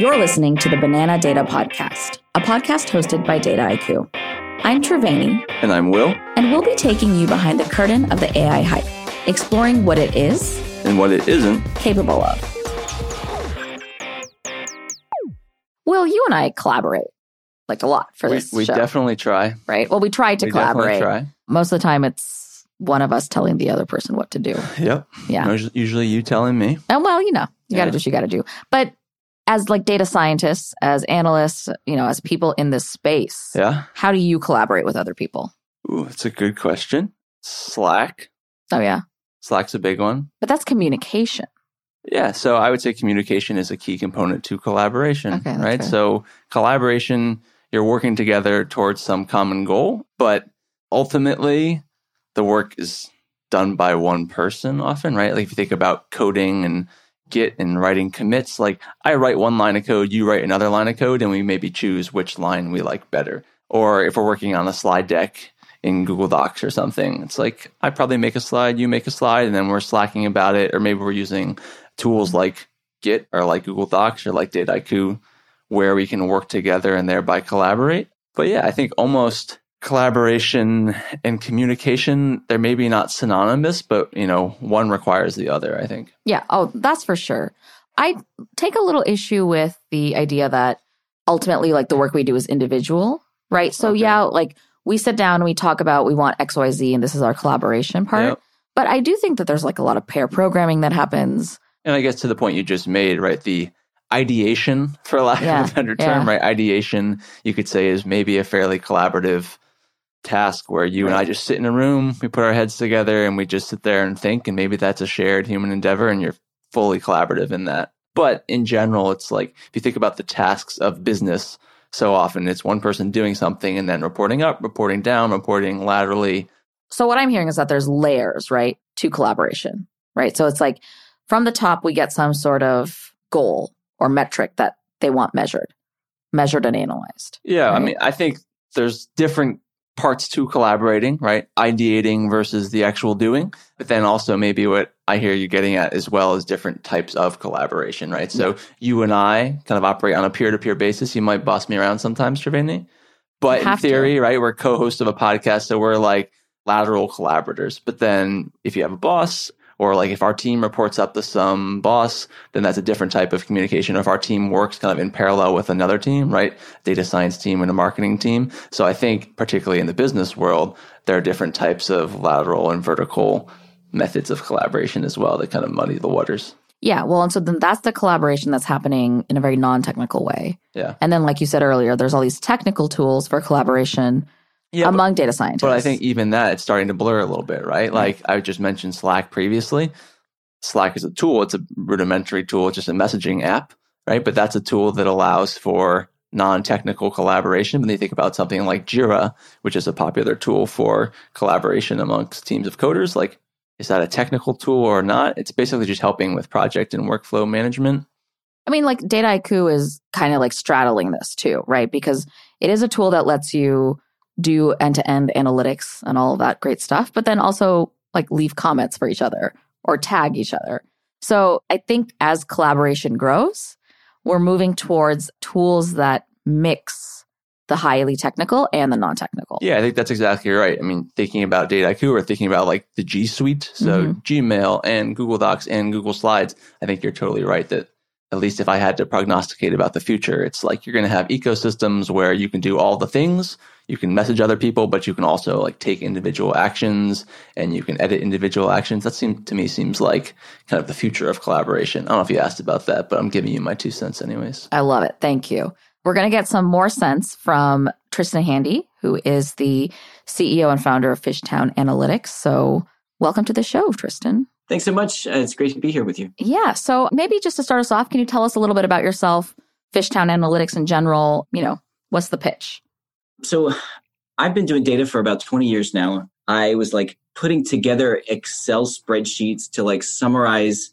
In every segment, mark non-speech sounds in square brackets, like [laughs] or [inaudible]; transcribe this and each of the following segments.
You're listening to the Banana Data Podcast, a podcast hosted by Dataiku. I'm Triveni. And I'm Will. And we'll be taking you behind the curtain of the AI hype, exploring what it is and what it isn't capable of. Will, you and I collaborate like a lot for we, this we show. definitely try. Right. Well, we try to we collaborate. Try. Most of the time, it's one of us telling the other person what to do. [laughs] Yep. Yeah. Usually you telling me. And well, you know, you got to Yeah. do what you got to do. But as like data scientists, as analysts, you know, as people in this space, Yeah. how do you collaborate with other people? Ooh, that's a good question. Slack. Oh, yeah. Slack's a big one. But that's communication. Yeah, so I would say communication is a key component to collaboration, Okay, right? fair. So collaboration, you're working together towards some common goal, but ultimately the work is done by one person often, right? Like if you think about coding and Git and writing commits, like I write one line of code, you write another line of code, and we maybe choose which line we like better. Or if we're working on a slide deck in Google Docs or something, it's like I probably make a slide, you make a slide, and then we're slacking about it, or maybe we're using tools like Git or like Google Docs or like Dataiku where we can work together and thereby collaborate. But yeah, I think almost collaboration and communication, they're maybe not synonymous, but you know, one requires the other, I think. Yeah. Oh, that's for sure. I take a little issue with the idea that ultimately, like, the work we do is individual, right? So, Okay. yeah, like, we sit down and we talk about we want XYZ and this is our collaboration part. Yep. But I do think that there's like a lot of pair programming that happens. And I guess to the point you just made, right? The ideation, for lack Yeah, of a better term, yeah. right? Ideation, you could say, is maybe a fairly collaborative task where you and I just sit in a room, we put our heads together, and we just sit there and think. And maybe that's a shared human endeavor, and you're fully collaborative in that. But in general, it's like if you think about the tasks of business, so often it's one person doing something and then reporting up, reporting down, reporting laterally. So what I'm hearing is that there's layers, right, to collaboration, right? So it's like from the top we get some sort of goal or metric that they want measured, measured and analyzed. Yeah, I mean, I think there's different parts to collaborating, right? Ideating versus the actual doing. But then also maybe what I hear you getting at as well is different types of collaboration, right? So you and I kind of operate on a peer-to-peer basis. You might boss me around sometimes, Triveni. But in have to. theory, right, we're co-hosts of a podcast, so we're like lateral collaborators. But then if you have a boss, or like if our team reports up to some boss, then that's a different type of communication. Or if our team works kind of in parallel with another team, right? Data science team and a marketing team. So I think particularly in the business world, there are different types of lateral and vertical methods of collaboration as well that kind of muddy the waters. Yeah, well, and so then that's the collaboration that's happening in a very non-technical way. Yeah. And then like you said earlier, there's all these technical tools for collaboration Yeah. but- among data scientists. But I think even that it's starting to blur a little bit, right? Like I just mentioned Slack previously. Slack is a tool, it's a rudimentary tool, it's just a messaging app, right? But that's a tool that allows for non-technical collaboration. When you think about something like Jira, which is a popular tool for collaboration amongst teams of coders, like is that a technical tool or not? It's basically just helping with project and workflow management. I mean, like Dataiku is kind of like straddling this too, right? Because it is a tool that lets you do end to end analytics and all of that great stuff, but then also like leave comments for each other or tag each other. So I think as collaboration grows, we're moving towards tools that mix the highly technical and the non technical. Yeah, I think that's exactly right. I mean, thinking about Data Dataiku or thinking about like the G Suite, so mm-hmm. Gmail and Google Docs and Google Slides, I think you're totally right that at least if I had to prognosticate about the future, it's like you're going to have ecosystems where you can do all the things. You can message other people, but you can also like take individual actions and you can edit individual actions. That seems to me seems like kind of the future of collaboration. I don't know if you asked about that, but I'm giving you my two cents anyways. I love it. Thank you. We're going to get some more sense from Tristan Handy, who is the CEO and founder of Fishtown Analytics. So, welcome to the show, Tristan. Thanks so much. Uh, it's great to be here with you. Yeah. So, maybe just to start us off, can you tell us a little bit about yourself, Fishtown Analytics in general? You know, what's the pitch? So, I've been doing data for about 20 years now. I was like putting together Excel spreadsheets to like summarize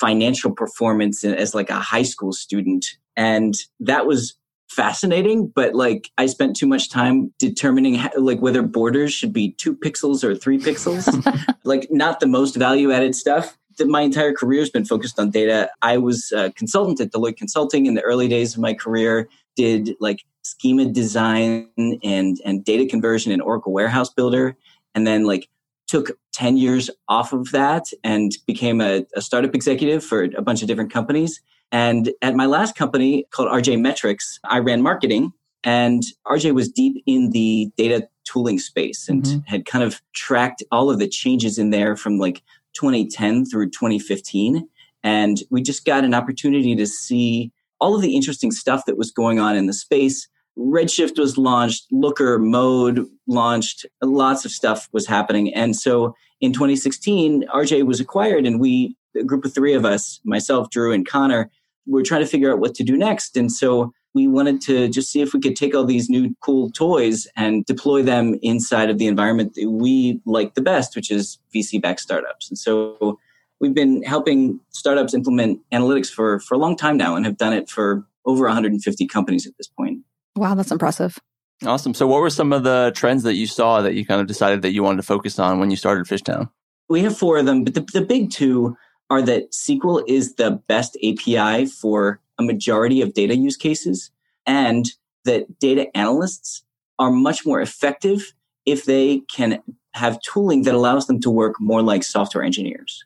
financial performance as like a high school student. And that was fascinating, but like I spent too much time determining how, like whether borders should be two pixels or three pixels, [laughs] like not the most value added stuff. my entire career has been focused on data. I was a consultant at Deloitte Consulting in the early days of my career, did like schema design and, and data conversion in Oracle Warehouse Builder, and then like took 10 years off of that and became a, a startup executive for a bunch of different companies. And at my last company called RJ Metrics, I ran marketing and RJ was deep in the data tooling space and mm-hmm. had kind of tracked all of the changes in there from like 2010 through 2015. And we just got an opportunity to see all of the interesting stuff that was going on in the space. Redshift was launched, Looker mode launched, lots of stuff was happening. And so in 2016, RJ was acquired, and we, a group of three of us, myself, Drew, and Connor, were trying to figure out what to do next. And so we wanted to just see if we could take all these new cool toys and deploy them inside of the environment that we like the best, which is VC backed startups. And so we've been helping startups implement analytics for, for a long time now and have done it for over 150 companies at this point. Wow, that's impressive. Awesome. So, what were some of the trends that you saw that you kind of decided that you wanted to focus on when you started Fishtown? We have four of them, but the, the big two are that SQL is the best API for a majority of data use cases, and that data analysts are much more effective if they can have tooling that allows them to work more like software engineers.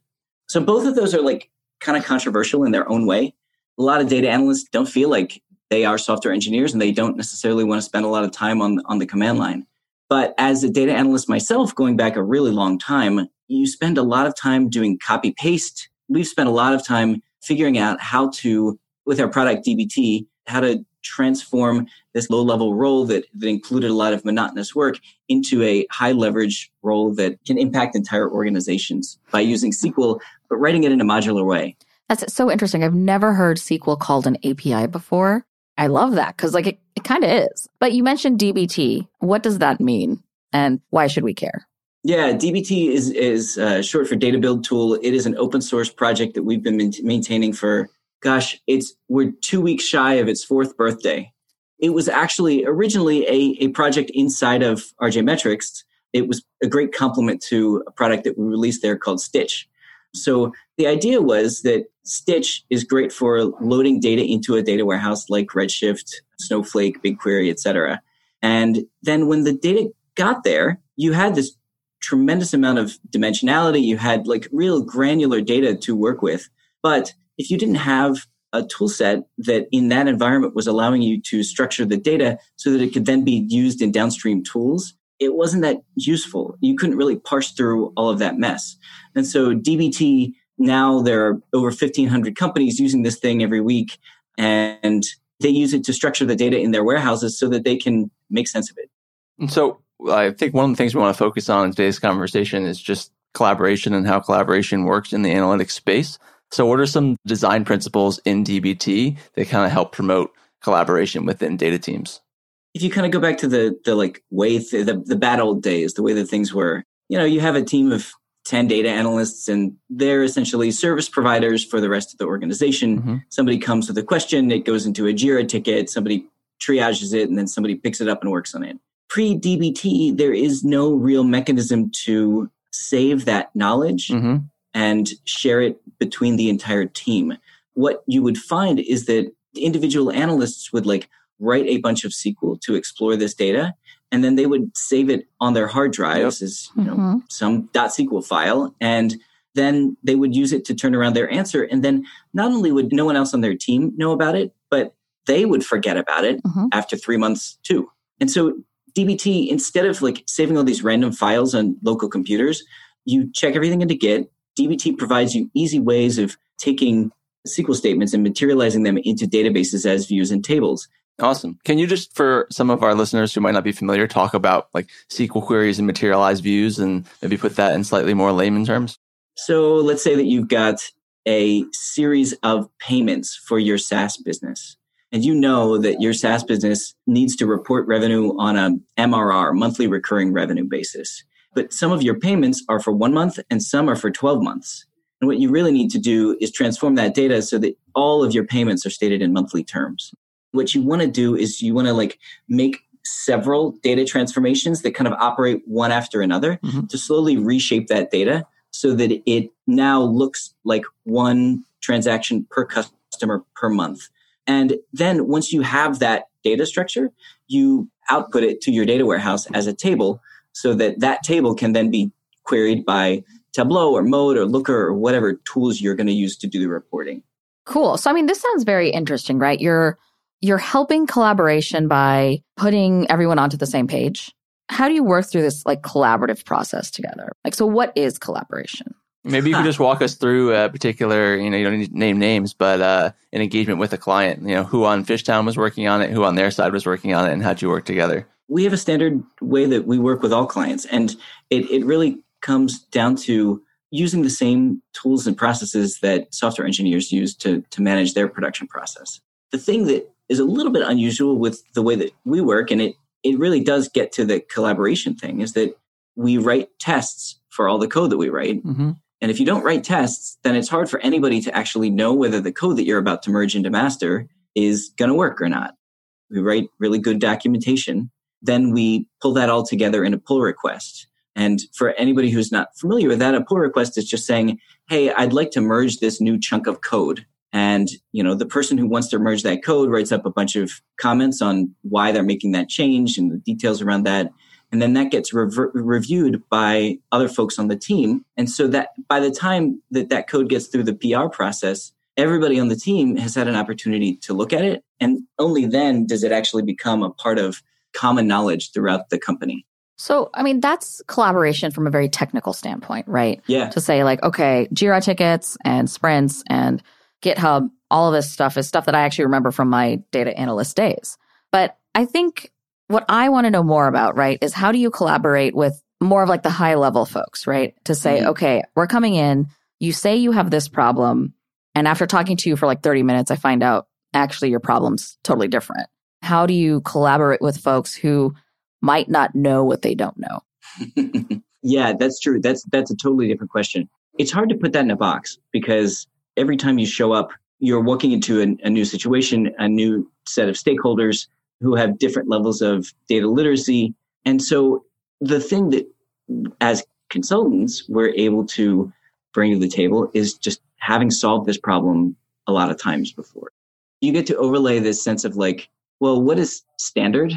So both of those are like kind of controversial in their own way. A lot of data analysts don't feel like they are software engineers and they don't necessarily want to spend a lot of time on, on the command line. But as a data analyst myself, going back a really long time, you spend a lot of time doing copy paste. We've spent a lot of time figuring out how to with our product DBT how to transform this low level role that, that included a lot of monotonous work into a high leverage role that can impact entire organizations by using SQL, but writing it in a modular way. That's so interesting. I've never heard SQL called an API before. I love that because, like, it, it kind of is. But you mentioned DBT. What does that mean? And why should we care? Yeah, DBT is is uh, short for Data Build Tool. It is an open source project that we've been maintaining for gosh, it's we're two weeks shy of its fourth birthday. It was actually originally a, a project inside of RJ Metrics. It was a great complement to a product that we released there called Stitch. So the idea was that Stitch is great for loading data into a data warehouse like Redshift, Snowflake, BigQuery, etc. And then when the data got there, you had this tremendous amount of dimensionality. You had like real granular data to work with. But if you didn't have a tool set that in that environment was allowing you to structure the data so that it could then be used in downstream tools, it wasn't that useful. You couldn't really parse through all of that mess. And so DBT, now there are over 1,500 companies using this thing every week, and they use it to structure the data in their warehouses so that they can make sense of it. And so I think one of the things we want to focus on in today's conversation is just collaboration and how collaboration works in the analytics space. So, what are some design principles in DBT that kind of help promote collaboration within data teams? If you kind of go back to the the like way th- the the bad old days, the way that things were, you know, you have a team of 10 data analysts and they're essentially service providers for the rest of the organization. Mm-hmm. Somebody comes with a question, it goes into a Jira ticket, somebody triages it, and then somebody picks it up and works on it. Pre DBT, there is no real mechanism to save that knowledge mm-hmm and share it between the entire team. What you would find is that individual analysts would like write a bunch of SQL to explore this data, and then they would save it on their hard drives yep. as you know mm-hmm. some .SQL file, and then they would use it to turn around their answer. And then not only would no one else on their team know about it, but they would forget about it mm-hmm. after three months too. And so DBT, instead of like saving all these random files on local computers, you check everything into Git, DBT provides you easy ways of taking SQL statements and materializing them into databases as views and tables. Awesome. Can you just, for some of our listeners who might not be familiar, talk about like SQL queries and materialized views and maybe put that in slightly more layman terms? So let's say that you've got a series of payments for your SaaS business. And you know that your SaaS business needs to report revenue on a MRR, monthly recurring revenue basis but some of your payments are for one month and some are for 12 months. And what you really need to do is transform that data so that all of your payments are stated in monthly terms. What you want to do is you want to like make several data transformations that kind of operate one after another mm-hmm. to slowly reshape that data so that it now looks like one transaction per customer per month. And then once you have that data structure, you output it to your data warehouse as a table so that that table can then be queried by Tableau or Mode or Looker or whatever tools you're going to use to do the reporting. Cool. So I mean this sounds very interesting, right? You're you're helping collaboration by putting everyone onto the same page. How do you work through this like collaborative process together? Like so what is collaboration? Maybe you could just walk us through a particular, you know, you don't need to name names, but uh, an engagement with a client, you know, who on Fishtown was working on it, who on their side was working on it, and how'd you work together? We have a standard way that we work with all clients, and it, it really comes down to using the same tools and processes that software engineers use to, to manage their production process. The thing that is a little bit unusual with the way that we work, and it, it really does get to the collaboration thing, is that we write tests for all the code that we write. Mm-hmm. And if you don't write tests, then it's hard for anybody to actually know whether the code that you're about to merge into master is going to work or not. We write really good documentation. Then we pull that all together in a pull request. And for anybody who's not familiar with that, a pull request is just saying, Hey, I'd like to merge this new chunk of code. And, you know, the person who wants to merge that code writes up a bunch of comments on why they're making that change and the details around that. And then that gets rever- reviewed by other folks on the team. And so that by the time that that code gets through the PR process, everybody on the team has had an opportunity to look at it. And only then does it actually become a part of common knowledge throughout the company. So, I mean, that's collaboration from a very technical standpoint, right? Yeah. To say, like, okay, Jira tickets and sprints and GitHub, all of this stuff is stuff that I actually remember from my data analyst days. But I think what I want to know more about, right, is how do you collaborate with more of like the high level folks, right? To say, mm-hmm. okay, we're coming in, you say you have this problem. And after talking to you for like 30 minutes, I find out actually your problem's totally different. How do you collaborate with folks who might not know what they don't know? [laughs] yeah, that's true. That's that's a totally different question. It's hard to put that in a box because every time you show up, you're walking into a, a new situation, a new set of stakeholders, who have different levels of data literacy. And so the thing that as consultants we're able to bring to the table is just having solved this problem a lot of times before. You get to overlay this sense of like, well, what is standard?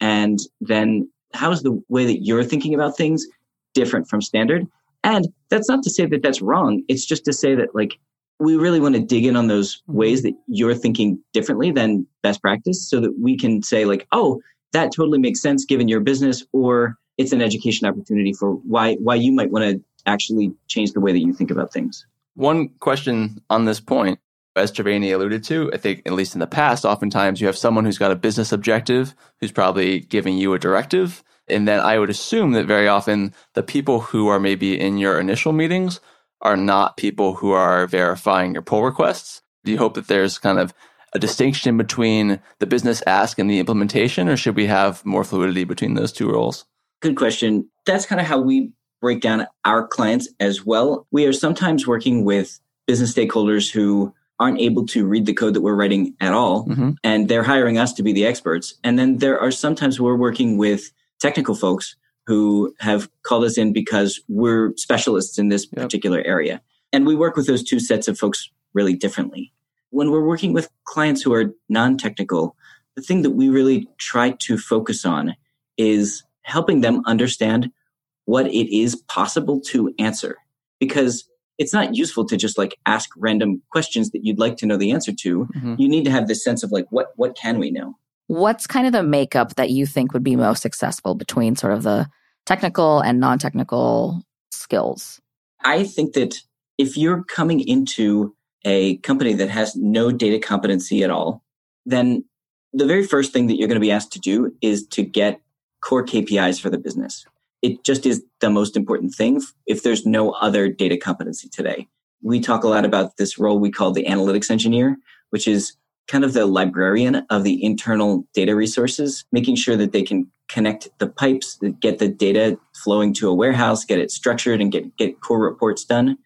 And then how is the way that you're thinking about things different from standard? And that's not to say that that's wrong. It's just to say that like we really want to dig in on those mm-hmm. ways that you're thinking differently than best practice so that we can say like oh that totally makes sense given your business or it's an education opportunity for why why you might want to actually change the way that you think about things one question on this point as Triveni alluded to, I think at least in the past, oftentimes you have someone who's got a business objective who's probably giving you a directive. And then I would assume that very often the people who are maybe in your initial meetings are not people who are verifying your pull requests? Do you hope that there's kind of a distinction between the business ask and the implementation, or should we have more fluidity between those two roles? Good question. That's kind of how we break down our clients as well. We are sometimes working with business stakeholders who aren't able to read the code that we're writing at all, mm-hmm. and they're hiring us to be the experts. And then there are sometimes we're working with technical folks who have called us in because we're specialists in this yep. particular area. And we work with those two sets of folks really differently. When we're working with clients who are non technical, the thing that we really try to focus on is helping them understand what it is possible to answer. Because it's not useful to just like ask random questions that you'd like to know the answer to. Mm-hmm. You need to have this sense of like, what, what can we know? What's kind of the makeup that you think would be most successful between sort of the technical and non technical skills? I think that if you're coming into a company that has no data competency at all, then the very first thing that you're going to be asked to do is to get core KPIs for the business. It just is the most important thing if there's no other data competency today. We talk a lot about this role we call the analytics engineer, which is kind of the librarian of the internal data resources, making sure that they can connect the pipes, get the data flowing to a warehouse, get it structured, and get, get core reports done.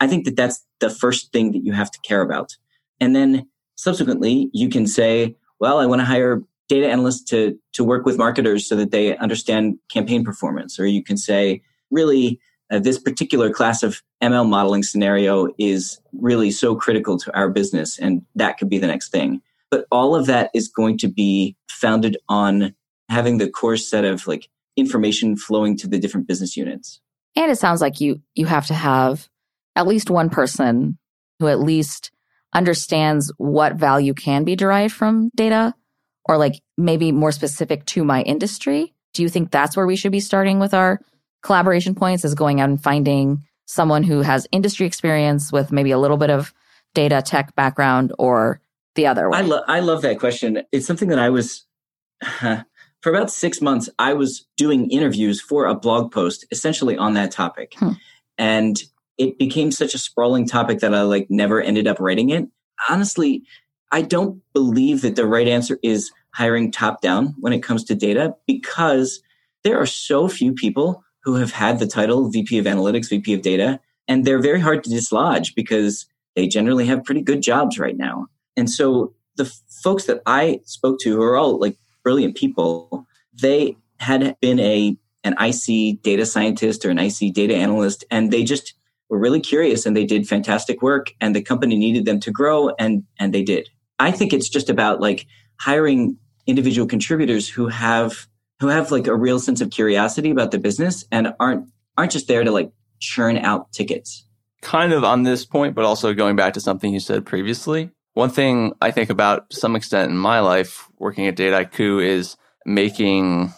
I think that that's the first thing that you have to care about. And then subsequently, you can say, well, I want to hire data analysts to, to work with marketers so that they understand campaign performance. Or you can say, really, uh, this particular class of ML modeling scenario is really so critical to our business, and that could be the next thing. But all of that is going to be founded on having the core set of like information flowing to the different business units. And it sounds like you you have to have at least one person who at least understands what value can be derived from data or like maybe more specific to my industry. Do you think that's where we should be starting with our collaboration points is going out and finding someone who has industry experience with maybe a little bit of data tech background or the other way? I, lo- I love that question. It's something that I was [laughs] for about six months, I was doing interviews for a blog post essentially on that topic. Hmm. And it became such a sprawling topic that I like never ended up writing it. Honestly, I don't believe that the right answer is hiring top down when it comes to data because there are so few people who have had the title VP of Analytics, VP of Data, and they're very hard to dislodge because they generally have pretty good jobs right now. And so the folks that I spoke to who are all like brilliant people. They had been a an IC data scientist or an IC data analyst, and they just were really curious and they did fantastic work. And the company needed them to grow, and and they did. I think it's just about like hiring individual contributors who have who have like a real sense of curiosity about the business and aren't aren't just there to like churn out tickets. Kind of on this point, but also going back to something you said previously. One thing I think about to some extent in my life working at Dataiku is making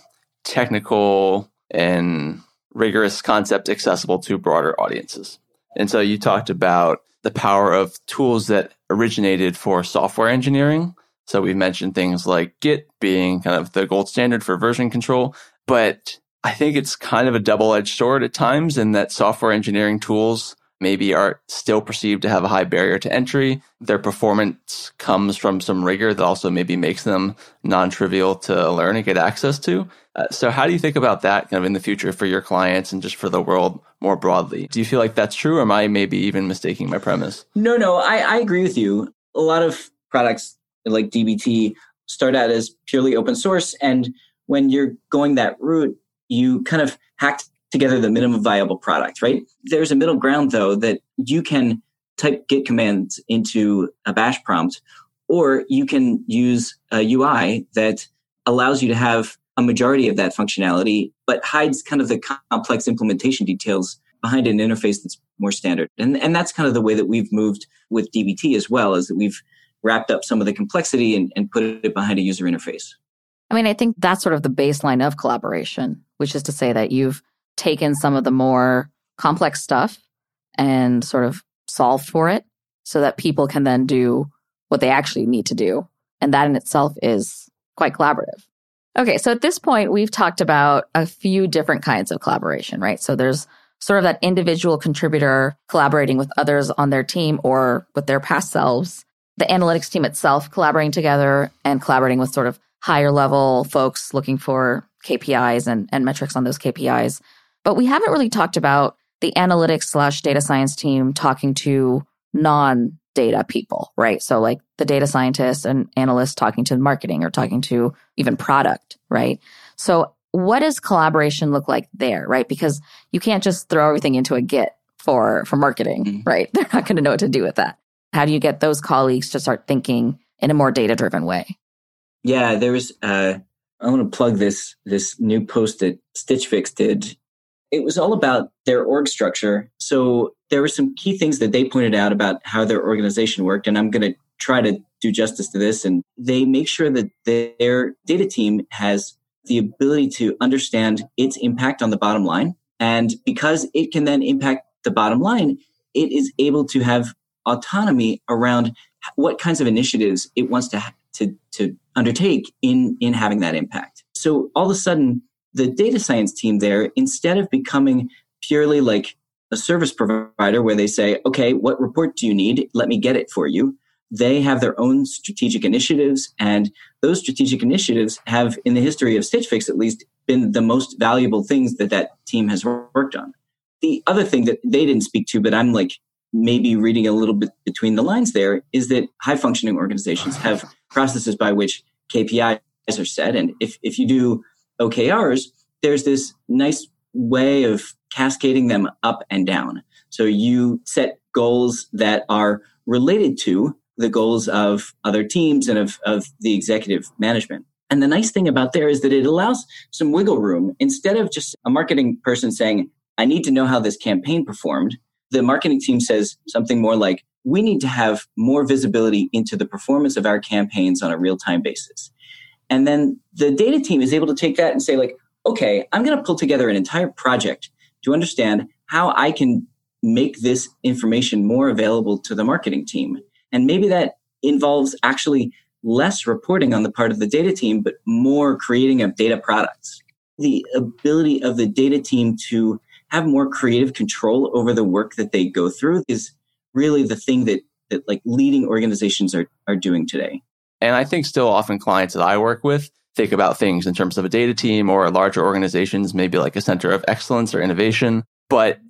technical and rigorous concepts accessible to broader audiences. And so you talked about the power of tools that originated for software engineering. So we mentioned things like Git being kind of the gold standard for version control, but I think it's kind of a double edged sword at times in that software engineering tools maybe are still perceived to have a high barrier to entry. Their performance comes from some rigor that also maybe makes them non trivial to learn and get access to. Uh, so, how do you think about that kind of in the future for your clients and just for the world more broadly? Do you feel like that's true, or am I maybe even mistaking my premise? No, no, I, I agree with you. A lot of products like DBT start out as purely open source. And when you're going that route, you kind of hack together the minimum viable product, right? There's a middle ground though that you can type git commands into a bash prompt, or you can use a UI that allows you to have a majority of that functionality, but hides kind of the complex implementation details behind an interface that's more standard. And, and that's kind of the way that we've moved with DBT as well, is that we've wrapped up some of the complexity and, and put it behind a user interface. I mean, I think that's sort of the baseline of collaboration, which is to say that you've taken some of the more complex stuff and sort of solved for it so that people can then do what they actually need to do. And that in itself is quite collaborative. Okay, so at this point, we've talked about a few different kinds of collaboration, right? So there's sort of that individual contributor collaborating with others on their team or with their past selves, the analytics team itself collaborating together and collaborating with sort of higher level folks looking for KPIs and, and metrics on those KPIs. But we haven't really talked about the analytics slash data science team talking to non data people, right? So like the data scientists and analysts talking to marketing or talking to even product, right? So what does collaboration look like there, right? Because you can't just throw everything into a Git for for marketing, mm-hmm. right? [laughs] They're not going to know what to do with that. How do you get those colleagues to start thinking in a more data driven way? Yeah, there was. Uh, I want to plug this this new post that Stitch Fix did it was all about their org structure. So there were some key things that they pointed out about how their organization worked, and I'm going to try to do justice to this. And they make sure that their data team has the ability to understand its impact on the bottom line. And because it can then impact the bottom line, it is able to have autonomy around what kinds of initiatives it wants to, to, to undertake in, in having that impact. So all of a sudden, the data science team there, instead of becoming purely like a service provider where they say, okay, what report do you need? Let me get it for you. They have their own strategic initiatives, and those strategic initiatives have, in the history of Stitch Fix at least, been the most valuable things that that team has worked on. The other thing that they didn't speak to, but I'm like maybe reading a little bit between the lines there, is that high functioning organizations have processes by which KPIs are set. And if, if you do OKRs, there's this nice way of cascading them up and down. So you set goals that are related to the goals of other teams and of, of the executive management. And the nice thing about there is that it allows some wiggle room. Instead of just a marketing person saying, I need to know how this campaign performed, the marketing team says something more like, we need to have more visibility into the performance of our campaigns on a real time basis. And then the data team is able to take that and say, like, okay, I'm going to pull together an entire project to understand how I can make this information more available to the marketing team. And maybe that involves actually less reporting on the part of the data team, but more creating of data products. The ability of the data team to have more creative control over the work that they go through is really the thing that, that like leading organizations are, are doing today. And I think still often clients that I work with think about things in terms of a data team or larger organizations, maybe like a center of excellence or innovation. But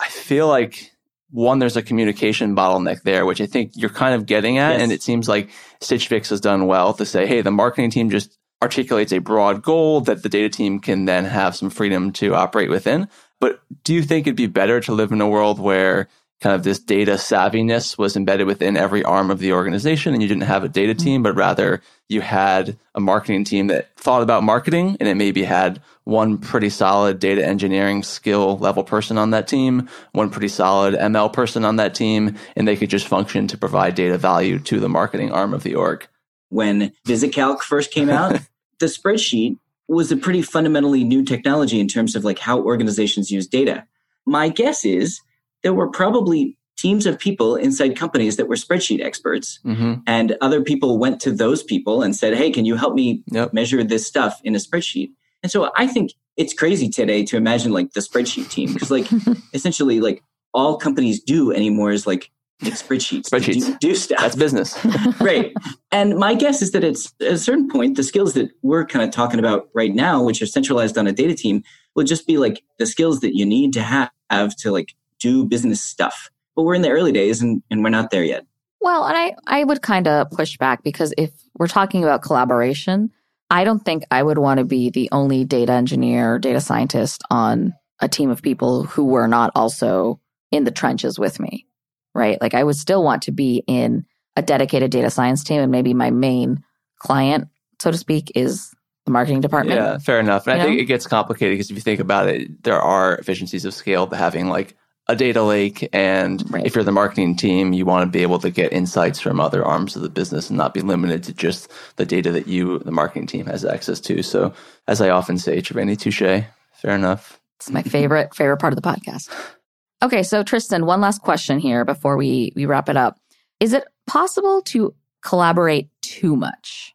I feel like one, there's a communication bottleneck there, which I think you're kind of getting at. Yes. And it seems like Stitch Fix has done well to say, hey, the marketing team just articulates a broad goal that the data team can then have some freedom to operate within. But do you think it'd be better to live in a world where kind of this data savviness was embedded within every arm of the organization and you didn't have a data mm-hmm. team but rather you had a marketing team that thought about marketing and it maybe had one pretty solid data engineering skill level person on that team one pretty solid ml person on that team and they could just function to provide data value to the marketing arm of the org. When visicalc first came out [laughs] the spreadsheet was a pretty fundamentally new technology in terms of like how organizations use data. My guess is there were probably teams of people inside companies that were spreadsheet experts mm-hmm. and other people went to those people and said hey can you help me yep. measure this stuff in a spreadsheet and so i think it's crazy today to imagine like the spreadsheet team because like [laughs] essentially like all companies do anymore is like make spreadsheets, spreadsheets. Do, do, stuff. That's business. [laughs] right. And my guess is that it's at a certain point, the skills that we're kind of talking about right now, which are centralized on a data team, will just be like the skills that you need to have, have to like do business stuff. But we're in the early days and, and we're not there yet. Well, and I, I would kind of push back because if we're talking about collaboration, I don't think I would want to be the only data engineer, data scientist on a team of people who were not also in the trenches with me, right? Like I would still want to be in a dedicated data science team and maybe my main client, so to speak, is the marketing department. Yeah, fair enough. And I know? think it gets complicated because if you think about it, there are efficiencies of scale to having like a data lake. And right. if you're the marketing team, you want to be able to get insights from other arms of the business and not be limited to just the data that you, the marketing team, has access to. So, as I often say, Triveni touche. Fair enough. It's my favorite favorite part of the podcast. Okay, so Tristan, one last question here before we we wrap it up. Is it possible to collaborate too much?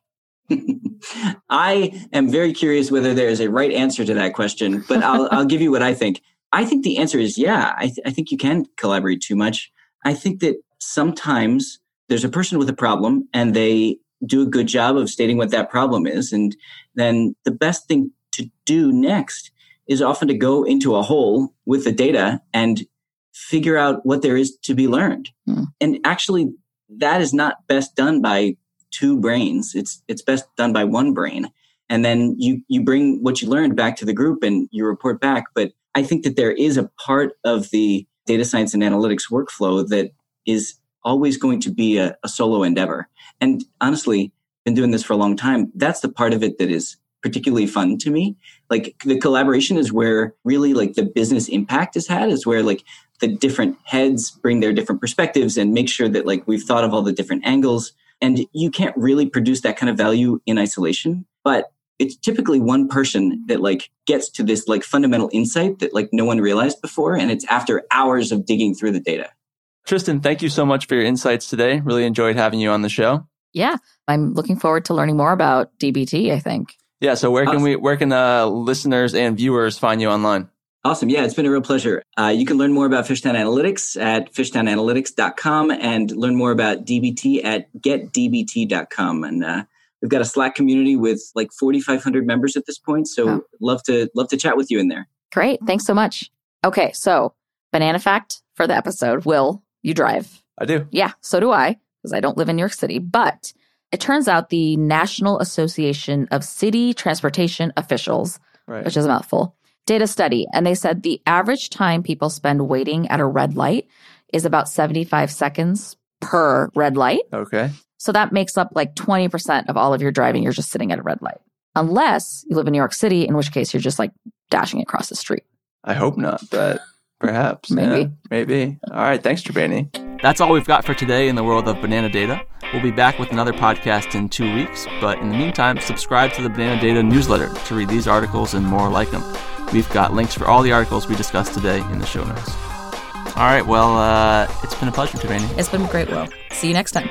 [laughs] I am very curious whether there is a right answer to that question, but I'll, I'll give you what I think. I think the answer is yeah. I, th- I think you can collaborate too much. I think that sometimes there's a person with a problem and they do a good job of stating what that problem is. And then the best thing to do next is often to go into a hole with the data and figure out what there is to be learned. Hmm. And actually, that is not best done by two brains. It's it's best done by one brain. And then you you bring what you learned back to the group and you report back. But I think that there is a part of the data science and analytics workflow that is always going to be a, a solo endeavor. And honestly, been doing this for a long time. That's the part of it that is particularly fun to me. Like the collaboration is where really like the business impact is had is where like the different heads bring their different perspectives and make sure that like we've thought of all the different angles. And you can't really produce that kind of value in isolation. But it's typically one person that like gets to this like fundamental insight that like no one realized before and it's after hours of digging through the data tristan thank you so much for your insights today really enjoyed having you on the show yeah i'm looking forward to learning more about dbt i think yeah so where can we where can the listeners and viewers find you online Awesome. Yeah, it's been a real pleasure. Uh, you can learn more about Fishtown Analytics at fishtownanalytics.com and learn more about DBT at getdbt.com. And uh, we've got a Slack community with like 4,500 members at this point. So oh. love to love to chat with you in there. Great, thanks so much. Okay, so banana fact for the episode: Will you drive? I do. Yeah, so do I because I don't live in New York City. But it turns out the National Association of City Transportation Officials, right. which is a mouthful, did a study and they said the average time people spend waiting at a red light is about 75 seconds per red light. Okay. So that makes up like 20% of all of your driving. You're just sitting at a red light. Unless you live in New York City, in which case you're just like dashing across the street. I hope not, but perhaps. Maybe. Yeah, maybe. All right. Thanks, Triveni. That's all we've got for today in the world of banana data. We'll be back with another podcast in two weeks, but in the meantime, subscribe to the Banana Data newsletter to read these articles and more like them. We've got links for all the articles we discussed today in the show notes. All right, well, uh, it's been a pleasure, Triveni. It's been great, Will. See you next time.